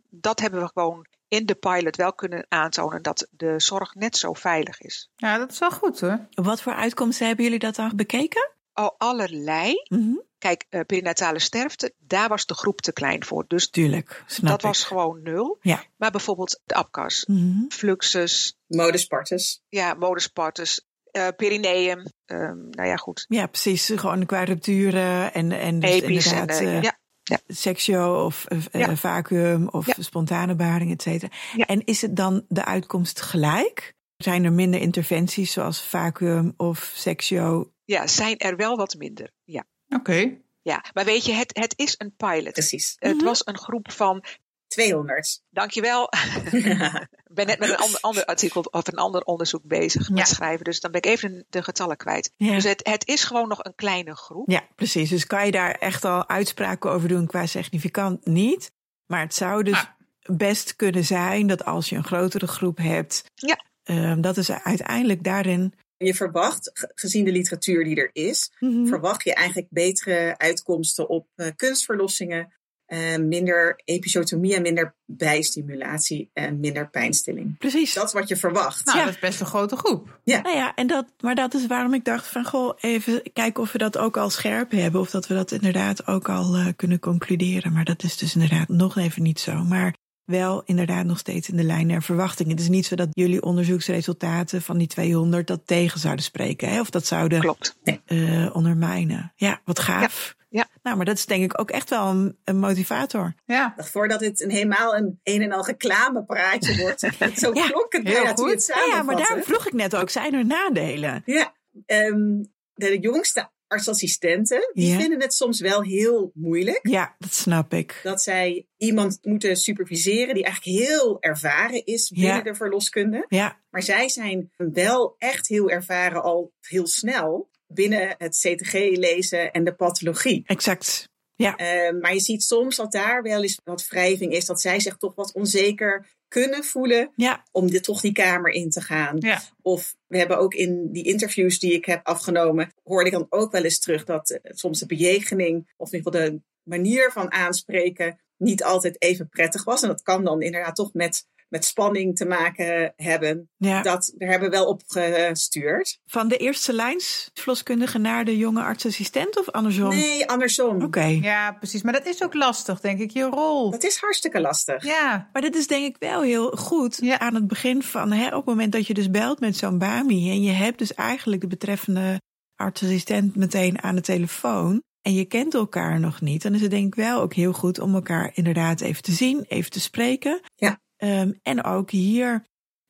dat hebben we gewoon in de pilot wel kunnen aantonen dat de zorg net zo veilig is. ja, dat is wel goed hoor. wat voor uitkomsten hebben jullie dat dan bekeken? Al allerlei. Mhm. Kijk, eh, perinatale sterfte, daar was de groep te klein voor. Dus Tuurlijk, snap dat ik. was gewoon nul. Ja. Maar bijvoorbeeld de APCAS, Mhm. Fluxus, Modus Spartus. ja, modus partus, eh, perineum. ehm, nou ja, goed. Ja, precies. Gewoon qua rupturen en, en dus Episch en inderdaad eh, eh, ja, seksueel of eh, eh, Ja. vacuüm of Ja. spontane baring, et cetera. Ja. En is het dan de uitkomst gelijk? Zijn er minder interventies zoals vacuüm of seksueel? Ja, zijn er wel wat minder. Ja, Oké. ja. maar weet je, het, het is een pilot. Precies. Het Mhm. was een groep van, 200. dankjewel, *laughs* ik ben net met een ander, ander artikel of een ander onderzoek bezig met Ja. schrijven. Dus dan ben ik even de getallen kwijt. Ja. Dus het, het is gewoon nog een kleine groep. Ja, precies. Dus kan je daar echt al uitspraken over doen qua significant niet. Maar het zou dus Ah. best kunnen zijn dat als je een grotere groep hebt, Ja. ehm, dat is uiteindelijk daarin. Je verwacht, ge- gezien de literatuur die er is, Mhm. verwacht je eigenlijk betere uitkomsten op eh, kunstverlossingen, eh, minder episiotomie en minder bijstimulatie en minder pijnstilling. Precies. Dat is wat je verwacht. Nou, Ja. dat is best een grote groep. Nou ja, en dat, maar dat is waarom ik dacht van goh, even kijken of we dat ook al scherp hebben. Of dat we dat inderdaad ook al eh, kunnen concluderen. Maar dat is dus inderdaad nog even niet zo. Maar wel inderdaad nog steeds in de lijn der verwachtingen. Het is niet zo dat jullie onderzoeksresultaten van die 200 dat tegen zouden spreken. Hè? Of dat zouden Klopt. eh, ondermijnen. Ja, wat gaaf. Ja. Nou, maar dat is denk ik ook echt wel een, een motivator. Ja. Voordat het een helemaal een een en al reclamepraatje wordt. *laughs* Zo Ja, klonk het heel het Ja, ja, maar daarom vroeg ik net ook, zijn er nadelen? Ja, ehm, de jongste artsassistenten, die Ja. vinden het soms wel heel moeilijk. Ja, dat snap ik. Dat zij iemand moeten superviseren die eigenlijk heel ervaren is binnen Ja. de verloskunde. Ja, Maar zij zijn wel echt heel ervaren al heel snel binnen het CTG lezen en de pathologie. exact. Eh, maar je ziet soms dat daar wel eens wat wrijving is. Dat zij zich toch wat onzeker kunnen voelen Ja, om dit, toch die kamer in te gaan. Ja. Of we hebben ook in die interviews die ik heb afgenomen, hoorde ik dan ook wel eens terug dat eh, soms de bejegening, of in ieder geval de manier van aanspreken, niet altijd even prettig was. En dat kan dan inderdaad toch met, met spanning te maken hebben. ja. Dat, daar hebben we wel op gestuurd. Van de eerste lijns verloskundige naar de jonge artsassistent of andersom? Nee, andersom. Oké. ja, precies. Maar dat is ook lastig, denk ik, je rol. Dat is hartstikke lastig. Ja. Maar dit is denk ik wel heel goed Ja. aan het begin van, hè, op het moment dat je dus belt met zo'n BAMI en je hebt dus eigenlijk de betreffende artsassistent meteen aan de telefoon en je kent elkaar nog niet, dan is het denk ik wel ook heel goed om elkaar inderdaad even te zien, even te spreken. Ja. Ehm, en ook hier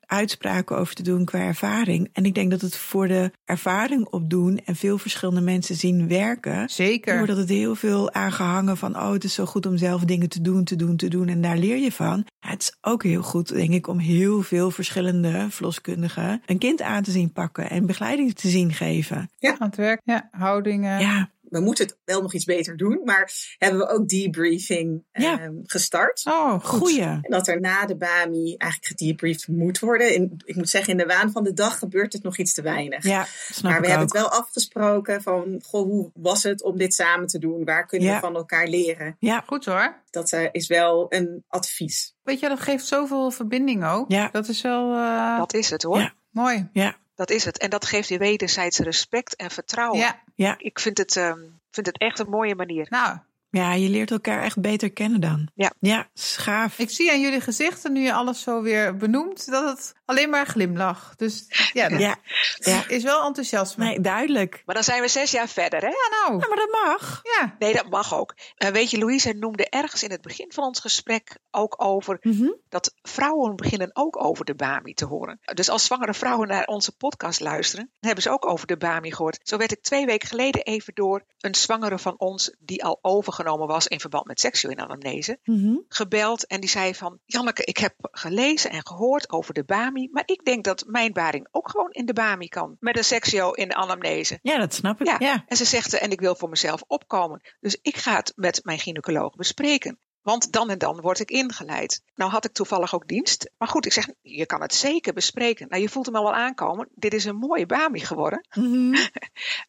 uitspraken over te doen qua ervaring. En ik denk dat het voor de ervaring opdoen en veel verschillende mensen zien werken, Zeker. Doordat het heel veel aangehangen van, oh, het is zo goed om zelf dingen te doen, te doen, te doen. En daar leer je van. Ja, het is ook heel goed, denk ik, om heel veel verschillende verloskundigen een kind aan te zien pakken en begeleiding te zien geven. Aan het werk. Ja, houdingen. Ja, we moeten het wel nog iets beter doen. Maar hebben we ook debriefing Ja. ehm, gestart. Oh, goed. Goeie. En dat er na de BAMI eigenlijk gedebriefd moet worden. In, ik moet zeggen, in de waan van de dag gebeurt het nog iets te weinig. Ja, snap maar we hebben ook. het wel afgesproken van, goh, hoe was het om dit samen te doen? Waar kunnen Ja. we van elkaar leren? Ja, Goed hoor. Dat eh, is wel een advies. Weet je, dat geeft zoveel verbinding ook. Ja. Dat is wel eh, Dat is het hoor. Ja. mooi. ja, Dat is het. En dat geeft je wederzijds respect en vertrouwen. Ja, ja. Ik vind het, ehm, vind het echt een mooie manier. nou, Ja, je leert elkaar echt beter kennen dan. Ja. Ja, schaaf. ik zie aan jullie gezichten, nu je alles zo weer benoemt, dat het alleen maar glimlach. Dus ja, dat Ja, ja. is wel enthousiasme. Nee, duidelijk. Maar dan zijn we zes jaar verder, hè? Ja, nou. Ja, maar dat mag. Ja, Nee, dat mag ook. Eh, weet je, Louise noemde ergens in het begin van ons gesprek ook over Mhm. dat vrouwen beginnen ook over de BAMI te horen. Dus als zwangere vrouwen naar onze podcast luisteren, dan hebben ze ook over de BAMI gehoord. Zo werd ik twee weken geleden even door een zwangere van ons, die al overgenomen was in verband met seksuele anamnese, Mhm. gebeld en die zei van, Janneke, ik heb gelezen en gehoord over de BAMI, maar ik denk dat mijn baring ook gewoon in de BAMI kan, met een seksio in de anamnese. Ja, dat snap ik. Ja. Ja. En ze zegt, en ik wil voor mezelf opkomen. Dus ik ga het met mijn gynaecoloog bespreken. Want dan en dan word ik ingeleid. Nou had ik toevallig ook dienst. Maar goed, ik zeg, je kan het zeker bespreken. Nou, je voelt hem al wel aankomen. Dit is een mooie BAMI geworden. Mhm. *laughs*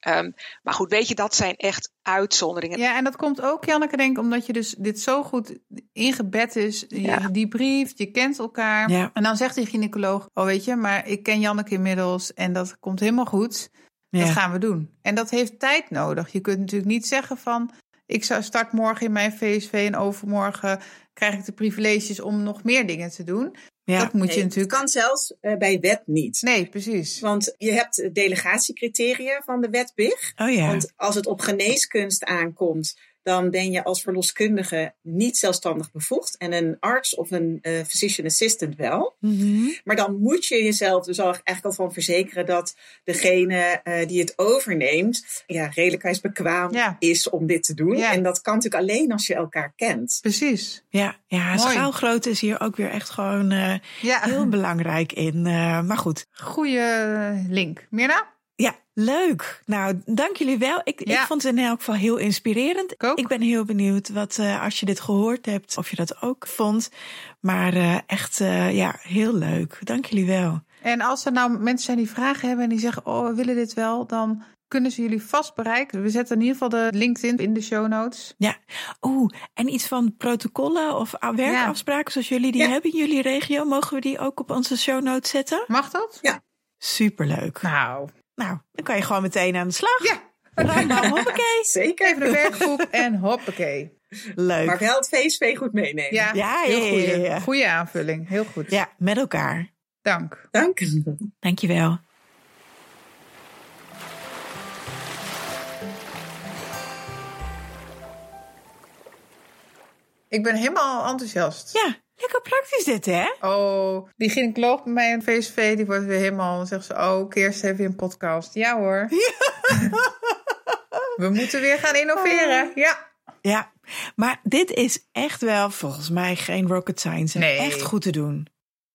Ehm, maar goed, weet je, dat zijn echt uitzonderingen. ja, en dat komt ook, Janneke, denk ik, omdat je dus dit zo goed ingebed is. Je Ja. debrieft, je kent elkaar. Ja. En dan zegt die gynaecoloog, oh weet je, maar ik ken Janneke inmiddels en dat komt helemaal goed. Dat gaan we doen. En dat heeft tijd nodig. Je kunt natuurlijk niet zeggen van, ik zou start morgen in mijn VSV en overmorgen krijg ik de privileges om nog meer dingen te doen. Ja. Dat moet Nee, je natuurlijk. Het kan zelfs eh, bij wet niet. Nee, precies. Want je hebt delegatiecriteria van de wet BIG. Oh ja. Want als het op geneeskunst aankomt, dan ben je als verloskundige niet zelfstandig bevoegd. En een arts of een eh, physician assistant wel. Mhm. Maar dan moet je jezelf dus al eigenlijk al van verzekeren dat degene eh, die het overneemt, ja, redelijkheidsbekwaam Ja. is om dit te doen. Ja. En dat kan natuurlijk alleen als je elkaar kent. Precies. Ja, ja schaalgrootte is hier ook weer echt gewoon eh, Ja, heel belangrijk in. eh, maar goed, goede link. Mirna? Ja, leuk. Nou, dank jullie wel. Ik, ik Ja. vond het in elk geval heel inspirerend. Ik ook. ben heel benieuwd wat, eh, als je dit gehoord hebt, of je dat ook vond. Maar eh, echt, eh, ja, heel leuk. Dank jullie wel. En als er nou mensen zijn die vragen hebben en die zeggen, oh, we willen dit wel, dan kunnen ze jullie vast bereiken. We zetten in ieder geval de LinkedIn in de show notes. Ja, oeh, en iets van protocollen of werkafspraken zoals jullie die Ja. hebben in jullie regio, mogen we die ook op onze show notes zetten? Mag dat? Superleuk. Nou, Nou, dan kan je gewoon meteen aan de slag. ja. Bam, hoppakee. *laughs* Zeker. Even een werkgroep en hoppakee. Leuk. Maar wel het VSV goed meenemen. Ja, Ja, heel ja, goede, ja. goede aanvulling. Heel goed. Ja, met elkaar. Dank. Dank. Dankjewel. Ik ben helemaal enthousiast. Ja, lekker praktisch dit, hè? Oh, die gynaecoloog bij mij in VSV, die wordt weer helemaal, dan zegt ze, oh, heeft weer een podcast. Ja hoor. *laughs* *laughs* We moeten weer gaan innoveren. Ja. Ja, maar dit is echt wel volgens mij geen rocket science. en Nee. Echt goed te doen.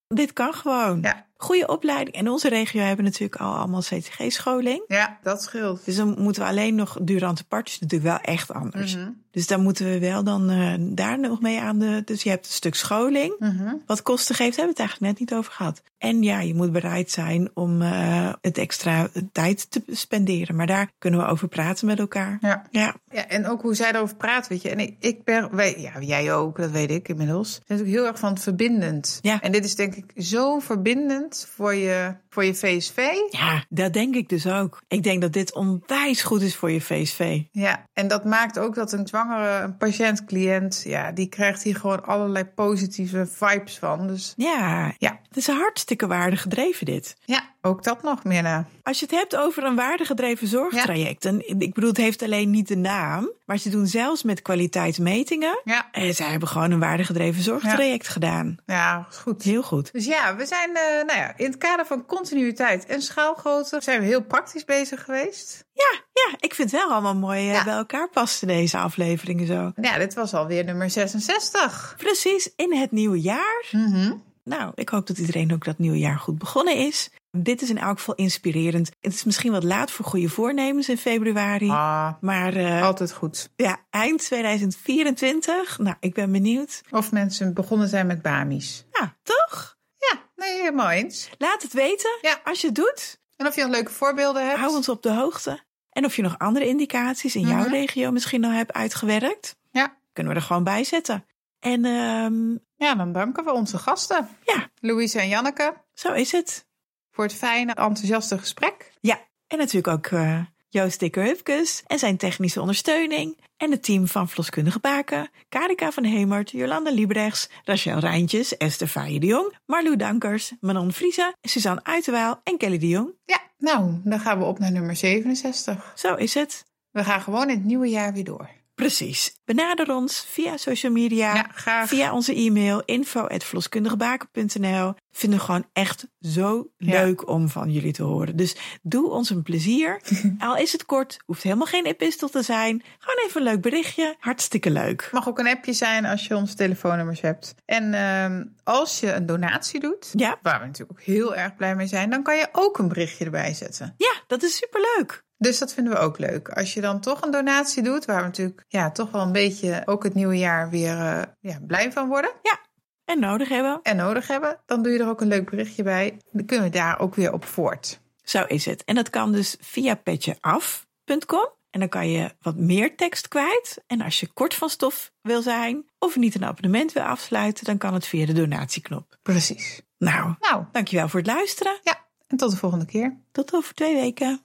Dit kan gewoon. Ja. Goede opleiding. En onze regio hebben natuurlijk al allemaal CTG-scholing. Ja, dat scheelt. Dus dan moeten we alleen nog Durante Parts natuurlijk wel echt anders. Mhm. Dus dan moeten we wel dan eh, daar nog mee aan de. Dus je hebt een stuk scholing. Mhm. Wat kosten geeft, hebben we het eigenlijk net niet over gehad. En ja, je moet bereid zijn om eh, het extra tijd te spenderen. Maar daar kunnen we over praten met elkaar. Ja. Ja, Ja, en ook hoe zij erover praat, weet je. En ik, ik ben, wij, ja, jij ook, dat weet ik inmiddels. Ze zijn natuurlijk heel erg van verbindend. Ja. En dit is denk ik zo verbindend voor je, voor je VSV. ja, dat denk ik dus ook. Ik denk dat dit onwijs goed is voor je VSV. Ja, en dat maakt ook dat een zwangere een patiënt, cliënt, ja, die krijgt hier gewoon allerlei positieve vibes van. Dus Ja, Ja. het is hartstikke waardegedreven dit. ja, ook dat nog, Mirna. Als je het hebt over een waardegedreven zorgtraject, en ik bedoel, het heeft alleen niet de naam, maar ze doen zelfs met kwaliteitsmetingen. Ja, En zij hebben gewoon een waardegedreven zorgtraject gedaan. ja, goed. Heel goed. Dus ja, we zijn eh, nou ja, in het kader van continuïteit en schaalgrootte zijn we heel praktisch bezig geweest. Ja, ja, ik vind het wel allemaal mooi eh, Ja. bij elkaar passen deze afleveringen zo. Ja, dit was alweer nummer 66. Precies, in het nieuwe jaar. Mhm. Nou, ik hoop dat iedereen ook dat nieuwe jaar goed begonnen is. Dit is in elk geval inspirerend. Het is misschien wat laat voor goede voornemens in februari. Ah, Maar uh, altijd goed. ja, eind 2024. Nou, ik ben benieuwd. Of mensen begonnen zijn met Bamis. Ja, toch? Ja, nee, helemaal eens. Laat het weten Ja. als je het doet. En of je nog leuke voorbeelden hebt. Hou ons op de hoogte. En of je nog andere indicaties in jouw Mhm. regio misschien al hebt uitgewerkt. Ja. Kunnen we er gewoon bij zetten. En ehm, Ja, dan danken we onze gasten. Ja. Louise en Janneke zo is het. Voor het fijne, enthousiaste gesprek. Ja, en natuurlijk ook eh, Joost Dikker-Hupkes en zijn technische ondersteuning. En het team van Verloskundige Baken, Karika van Hemert, Jolanda Liebrechts, Rachel Rijntjes, Esther Faaije de Jong, Marlou Dankers, Manon Vriezen, Suzanne Uiterwaal en Kelly de Jong. Ja, nou, dan gaan we op naar nummer 67. Zo is het. We gaan gewoon in het nieuwe jaar weer door. Precies. Benader ons via social media, Ja, graag. via onze e-mail info.verloskundigebaken.nl. Vinden we gewoon echt zo Ja. leuk om van jullie te horen. Dus doe ons een plezier. *laughs* Al is het kort, hoeft helemaal geen epistel te zijn. Gewoon even een leuk berichtje. Hartstikke leuk. mag ook een appje zijn als je onze telefoonnummers hebt. En ehm, als je een donatie doet, Ja, waar we natuurlijk ook heel erg blij mee zijn, dan kan je ook een berichtje erbij zetten. ja dat is superleuk. Dus dat vinden we ook leuk. Als je dan toch een donatie doet, waar we natuurlijk ja, toch wel een beetje ook het nieuwe jaar weer eh, ja, blij van worden En nodig hebben. en nodig hebben, dan doe je er ook een leuk berichtje bij. Dan kunnen we daar ook weer op voort. Zo is het. En dat kan dus via petjeaf.com. En dan kan je wat meer tekst kwijt. En als je kort van stof wil zijn of niet een abonnement wil afsluiten, dan kan het via de donatieknop. Precies. Nou, Nou, dankjewel voor het luisteren. ja, en tot de volgende keer. Tot over twee weken.